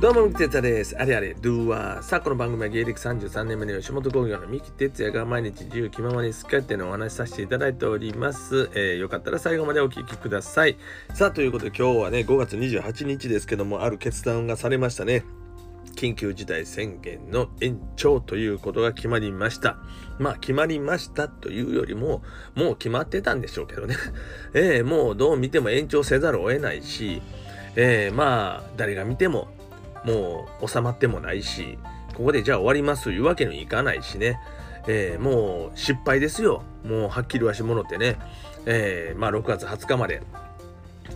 どうも、三木哲也です。あれあれ、ドゥーワー。さあ、この番組は芸歴33年目の吉本興業の三木哲也が毎日自由気ままに好き勝手にお話しさせていただいております。えーよかったら最後までお聞きください。さあ、ということで今日はね、5月28日ですけども、ある決断がされましたね。緊急事態宣言の延長ということが決まりました。まあ決まりましたというよりも、もう決まってたんでしょうけどね。えーもうどう見ても延長せざるを得ないし、えーまあ誰が見てももう収まってもないし、ここでじゃあ終わりますというわけにはいかないしね。えーもう失敗ですよ。もうはっきりはしものってね。えーまあ6月20日まで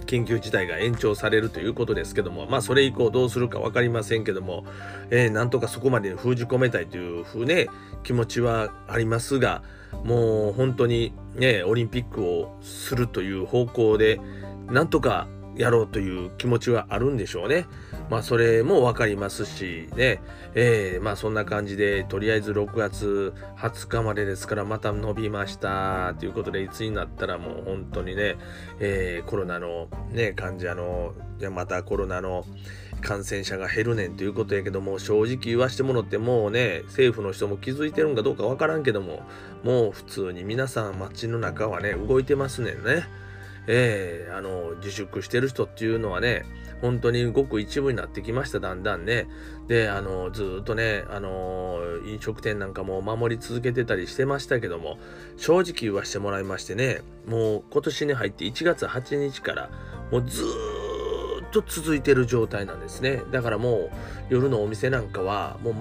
緊急事態が延長されるということですけども、まあそれ以降どうするか分かりませんけども、えーなんとかそこまで封じ込めたいというふうね、気持ちはありますが、もう本当にね、オリンピックをするという方向で、なんとかやろうという気持ちはあるんでしょうね。まあそれも分かりますしね、えーまあそんな感じでとりあえず6月20日までですからまた伸びましたということでいつになったらもう本当にね、えーコロナのね患者のまたコロナの感染者が減るねんということやけども正直言わしてもらってもうね政府の人も気づいてるんかどうか分からんけどももう普通に皆さん街の中はね動いてますねんね。えーあの自粛してる人っていうのはね本当にごく一部になってきましただんだんね。であのずっとねあの飲食店なんかも守り続けてたりしてましたけども正直言わしてもらいましてねもう今年に入って1月8日からもうずーっと続いてる状態なんですね。だからもう夜のお店なんかはもう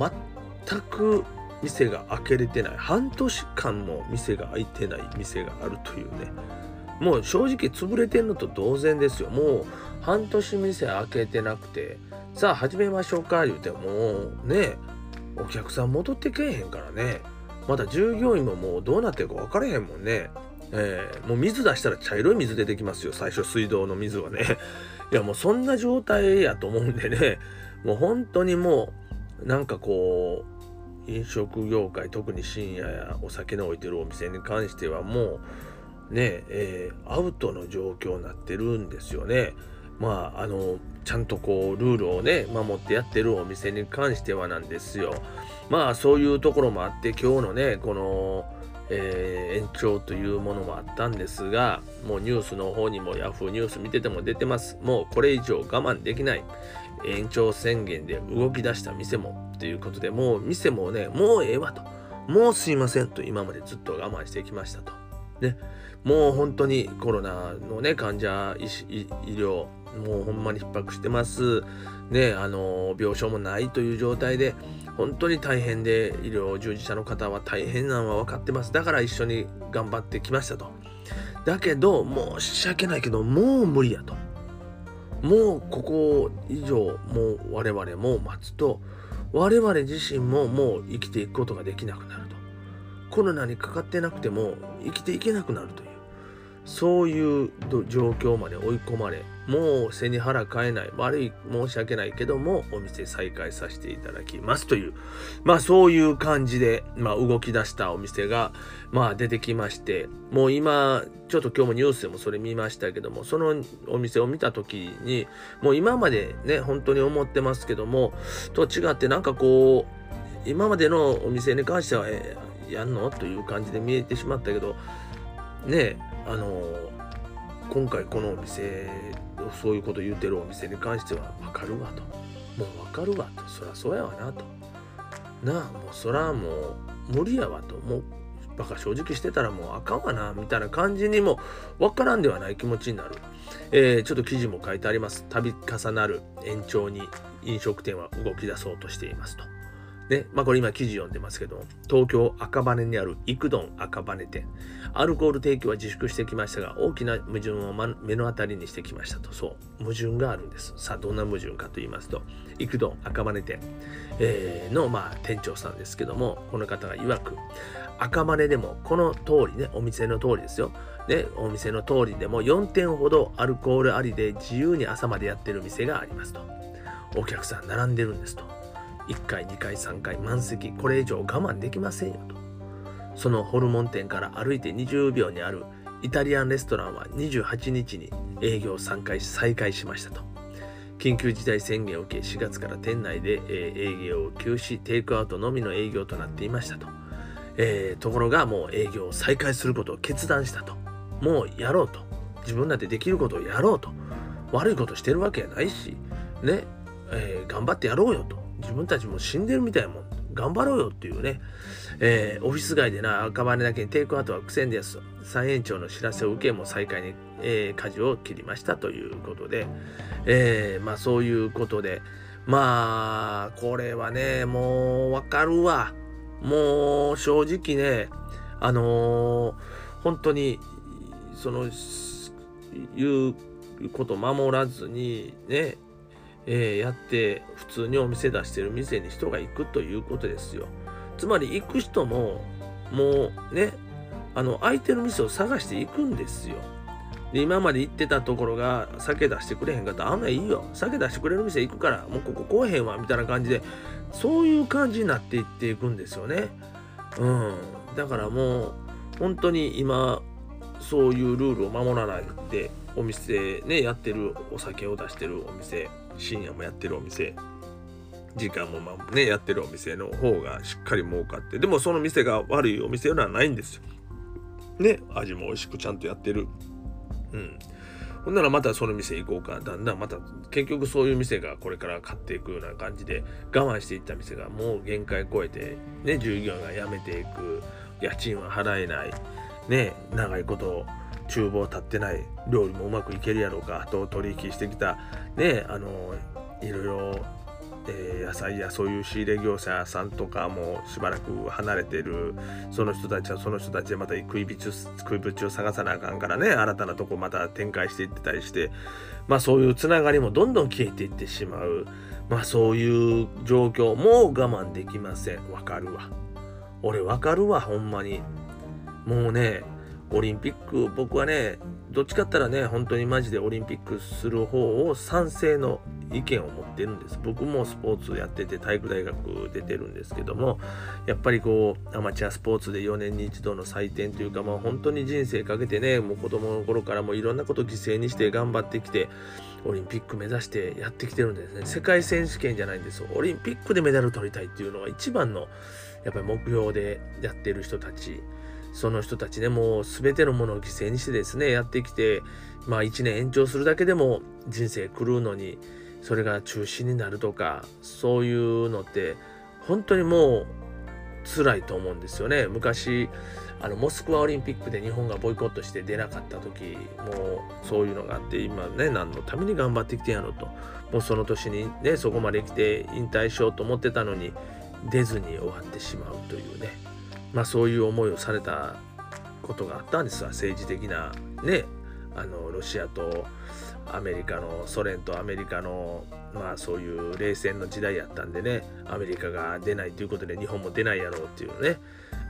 全く店が開けれてない。半年間も店が開いてない店があるというね。もう正直潰れてんのと同然ですよ。もう半年店開けてなくて、さあ始めましょうか言うてもうね、お客さん戻ってけえへんからね。まだ従業員ももうどうなってるか分からへんもんね。えーもう水出したら茶色い水出てきますよ。最初水道の水はね。いやもうそんな状態やと思うんでね。もう本当にもうなんかこう飲食業界特に深夜やお酒の置いてるお店に関してはもうねえーアウトの状況になってるんですよね。まああのちゃんとこうルールをね守ってやってるお店に関してはなんですよ。まあそういうところもあって今日のねこの、えー延長というものもあったんですがもうニュースの方にもヤフーニュース見てても出てます。もうこれ以上我慢できない。延長宣言で動き出した店もということでもう店もねもうええわともうすいませんと今までずっと我慢してきましたと。ね、もう本当にコロナのね患者医療もうほんまに逼迫してます。ね、あの病床もないという状態で本当に大変で医療従事者の方は大変なのは分かってます。だから一緒に頑張ってきましたと。だけど申し訳ないけどもう無理やと。もうここ以上もう我々も待つと我々自身ももう生きていくことができなくなると。コロナにかかってなくても生きていけなくなるというそういう状況まで追い込まれもう背に腹変えない悪い申し訳ないけどもお店再開させていただきますというまあそういう感じで、まあ、動き出したお店がまあ出てきましてもう今ちょっと今日もニュースでもそれ見ましたけどもそのお店を見た時にもう今までね本当に思ってますけどもと違ってなんかこう今までのお店に関しては、えーやんの？という感じで見えてしまったけどねあの今回このお店そういうこと言うてるお店に関しては分かるわと。もう分かるわと。そらそうやわなと。なあもうそらもう無理やわと。もうバカ正直してたらもうあかんわなみたいな感じにも分からんではない気持ちになる、えーちょっと記事も書いてあります。度重なる延長に飲食店は動き出そうとしていますと。ね、まあこれ今記事読んでますけど、東京赤羽にある幾丼赤羽店。アルコール提供は自粛してきましたが、大きな矛盾を目の当たりにしてきましたと。そう、矛盾があるんです。さあ、どんな矛盾かと言いますと、幾丼赤羽店、えーの、まあ、店長さんですけども、この方が曰く、赤羽でもこの通りね、お店の通りですよ。ね、お店の通りでも4店ほどアルコールありで自由に朝までやってる店がありますと。お客さん並んでるんですと。1回2回3回満席これ以上我慢できませんよと。そのホルモン店から歩いて20秒にあるイタリアンレストランは28日に営業3回再開しましたと。緊急事態宣言を受け4月から店内で、営業を休止テイクアウトのみの営業となっていましたと、えー、ところがもう営業を再開することを決断したと。もうやろうと。自分だってできることをやろうと。悪いことしてるわけやないしね、えー、頑張ってやろうよと。自分たちも死んでるみたいもん頑張ろうよっていうね、えー、オフィス街でな赤羽だけにテイクアウトは苦戦です。再延長の知らせを受けも再開に、えー、舵を切りましたということで、えー、まあそういうことで。まあこれはねもうわかるわ。もう正直ねあのー、本当にその言うこと守らずにねえー、やって普通にお店出してる店に人が行くということですよ。つまり行く人ももうねあの空いてる店を探して行くんですよ。で今まで行ってたところが酒出してくれへんかったらあんないいよ酒出してくれる店行くからもうここ来へんわみたいな感じでそういう感じになっていっていくんですよね。うん、だからもう本当に今そういうルールを守らないでお店ねやってるお酒を出してるお店深夜もやってるお店時間もまあねやってるお店の方がしっかり儲かってでもその店が悪いお店ではないんですよ。ね味も美味しくちゃんとやってる。うん。ほんならまたその店行こうか。だんだんまた結局そういう店がこれから買っていくような感じで我慢していった店がもう限界超えてね従業員が辞めていく。家賃は払えない。ね長いこと厨房立ってない料理もうまくいけるやろうかと取引してきたねあのいろいろ、えー、野菜やそういう仕入れ業者さんとかもしばらく離れてるその人たちはその人たちでまた食い口食い口を探さなあかんからね新たなとこまた展開していってたりしてまあそういうつながりもどんどん消えていってしまう。まあそういう状況も我慢できません。わかるわ。俺わかるわほんまに。もうねオリンピック僕はねどっちかったらね本当にマジでオリンピックする方を賛成の意見を持ってるんです。僕もスポーツやってて体育大学出てるんですけどもやっぱりこうアマチュアスポーツで4年に一度の祭典というかまあ本当に人生かけてねもう子供の頃からもいろんなこと犠牲にして頑張ってきてオリンピック目指してやってきてるんですね。世界選手権じゃないんですオリンピックでメダル取りたいっていうのが一番のやっぱり目標でやってる人たち。その人たちね、もう全てのものを犠牲にしてですね、やってきて、まあ1年延長するだけでも人生狂うのに、それが中止になるとか、そういうのって、本当にもう辛いと思うんですよね。昔、あのモスクワオリンピックで日本がボイコットして出なかった時もうそういうのがあって今ね何のために頑張ってきてんやろともうその年にねそこまで来て引退しようと思ってたのに出ずに終わってしまうというねまあ、そういう思いをされたことがあったんですわ。政治的なねあのロシアとアメリカのソ連とアメリカのまあそういう冷戦の時代やったんでねアメリカが出ないということで日本も出ないやろうっていうね。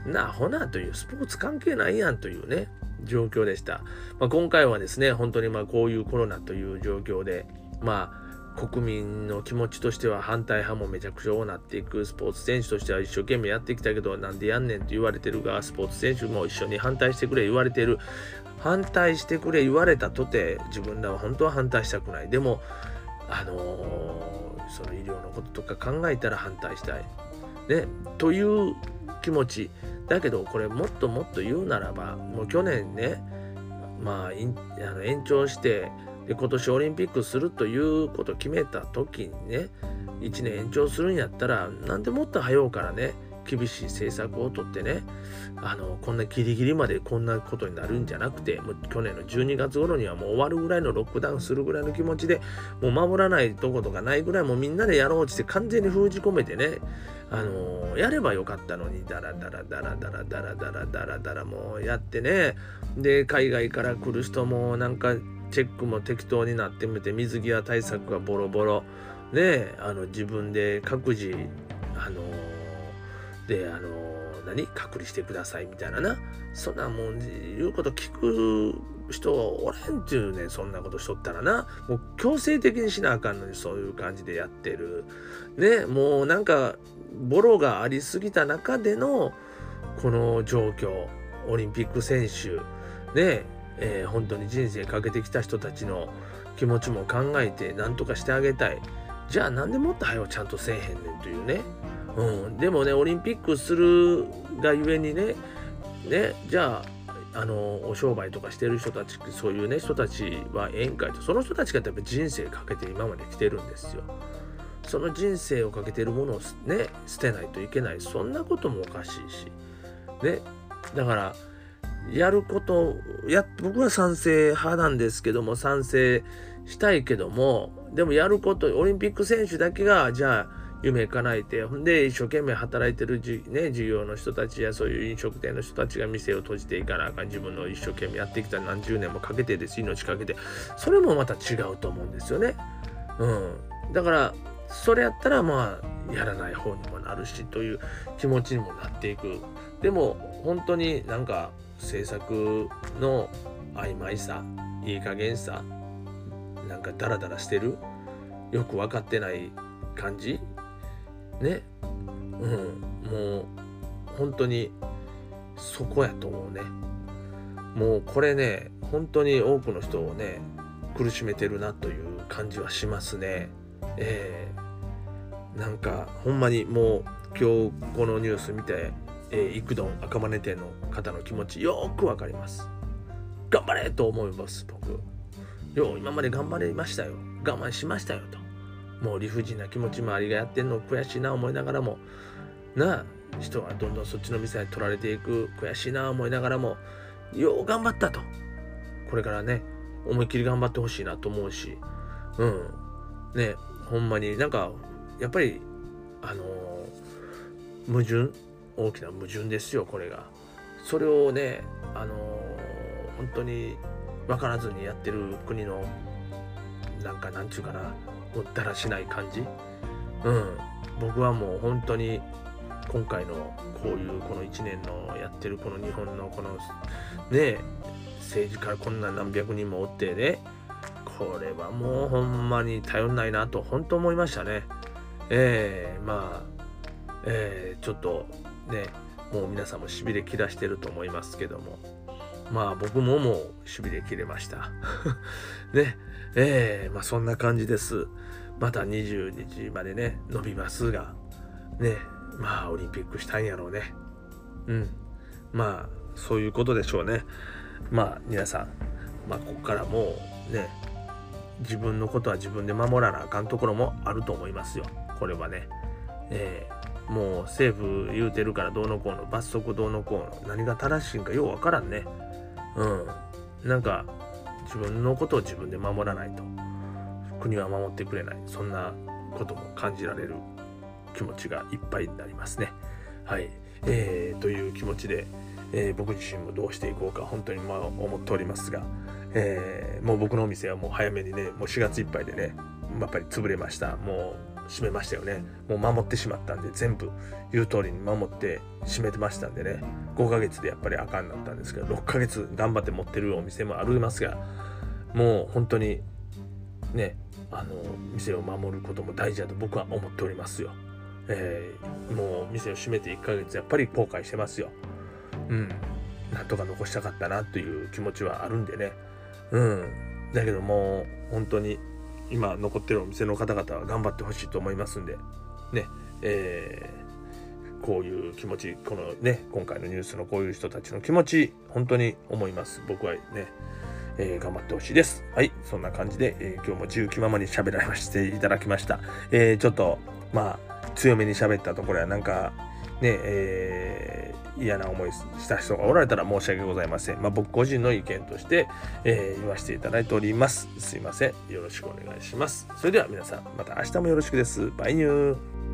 なあほなというスポーツ関係ないやんというね状況でした、まあ、今回はですね本当にまあこういうコロナという状況でまあ国民の気持ちとしては反対派もめちゃくちゃ多なっていくスポーツ選手としては一生懸命やってきたけどなんでやんねんって言われてるがスポーツ選手も一緒に反対してくれ言われてる。反対してくれ言われたとて自分らは本当は反対したくない。でもあのー、その医療のこととか考えたら反対したい。ねという気持ちだけどこれもっともっと言うならばもう去年ねまあ延長してで今年オリンピックするということを決めた時にね1年延長するんやったらなんでもっと早うからね厳しい政策をとってねあのこんなギリギリまでこんなことになるんじゃなくてもう去年の12月頃にはもう終わるぐらいのロックダウンするぐらいの気持ちでもう守らないとことかないぐらいもうみんなでやろうって完全に封じ込めてねあのやればよかったのにダラダラダラダラダラダラダラダラもうやってね。で海外から来る人もなんかチェックも適当になってみて水際対策がボロボロ。ねあの自分で各自あのであの何？隔離してくださいみたいなな。そんなもん言うこと聞く人おらんっていうねそんなことしとったらな。もう強制的にしなあかんのにそういう感じでやってる。ねもうなんかボロがありすぎた中でのこの状況。オリンピック選手。ねえー、本当に人生かけてきた人たちの気持ちも考えて何とかしてあげたい。じゃあなんでもっと早うちゃんとせえへんねんというね、うん、でもねオリンピックするがゆえにねねじゃああのお商売とかしてる人たちそういうね人たちは宴会とその人たちがやっぱ人生かけて今まで来てるんですよ。その人生をかけてるものをね捨てないといけない。そんなこともおかしいし。ね。だからやることや僕は賛成派なんですけども賛成したいけどもでもやることオリンピック選手だけがじゃあ夢叶えてほんで一生懸命働いてるじ、ね、事業の人たちやそういう飲食店の人たちが店を閉じていかなあかん自分の一生懸命やってきた何十年もかけてです命かけてそれもまた違うと思うんですよね。うん、だからそれやったらまあやらない方にもなるしという気持ちにもなっていく。でも本当になんか政策の曖昧さいい加減さなんかダラダラしてるよく分かってない感じ？ね。うん。もう本当にそこやと思うね。もうこれね本当に多くの人をね苦しめてるなという感じはしますね。えー、なんかほんまにもう今日このニュース見て、えー、幾度赤羽店の方の気持ちよくわかります。頑張れと思います僕。よう今まで頑張れましたよ。我慢しましたよと。もう理不尽な気持ちもありがやってんの悔しいな思いながらも。なあ人はどんどんそっちの店に取られていく悔しいな思いながらも。よう頑張ったと。これからね思いっきり頑張ってほしいなと思うし。うん。ねほんまになんかやっぱりあのー、矛盾大きな矛盾ですよこれが。それをねあのー、本当に分からずにやってる国のなんかなんちゅうかなだらしない感じ。うん。僕はもう本当に今回のこういうこの1年のやってるこの日本のこのね政治家こんな何百人もおってねこれはもうほんまに頼んないなと本当思いましたね。えー、まあえー、ちょっとねもう皆さんもしびれ切らしてると思いますけども。まあ僕ももうしびれ切れました。ねえー、まあそんな感じです。また20日までね伸びますが。ねまあオリンピックしたいんやろうね。うん。まあそういうことでしょうね。まあ皆さんまあここからもうね自分のことは自分で守らなあかんところもあると思いますよ。これはね。えー、もう政府言うてるからどうのこうの罰則どうのこうの。何が正しいんかようわからんね。うん。なんか自分のことを自分で守らないと。国は守ってくれない。そんなことも感じられる気持ちがいっぱいになりますね。はい、えー、という気持ちで、えー、僕自身もどうしていこうか本当にまあ思っておりますが、えー、もう僕のお店はもう早めにねもう4月いっぱいでねやっぱり潰れました。もう閉めましたよねもう守ってしまったんで全部言う通りに守って閉めてましたんでね5ヶ月でやっぱりあかんなったんですけど6ヶ月頑張って持ってるお店もありますがもう本当にねあの店を守ることも大事だと僕は思っておりますよ。えー、もう店を閉めて1ヶ月やっぱり後悔してますよ。うん。なんとか残したかったなという気持ちはあるんでね。うん。だけどもう本当に今残ってるお店の方々は頑張ってほしいと思いますんで、ね、えー、こういう気持ち、このね、今回のニュースのこういう人たちの気持ち、本当に思います。僕はね、えー、頑張ってほしいです。はい、そんな感じで、えー、今日も自由気ままに喋らせていただきました。え、ちょっと、まあ、強めに喋ったところはなんか、ね、えー、嫌な思いした人がおられたら申し訳ございません。まあ、僕個人の意見として、えー、言わせていただいております。すいません。よろしくお願いします。それでは皆さん、また明日もよろしくです。バイニュー。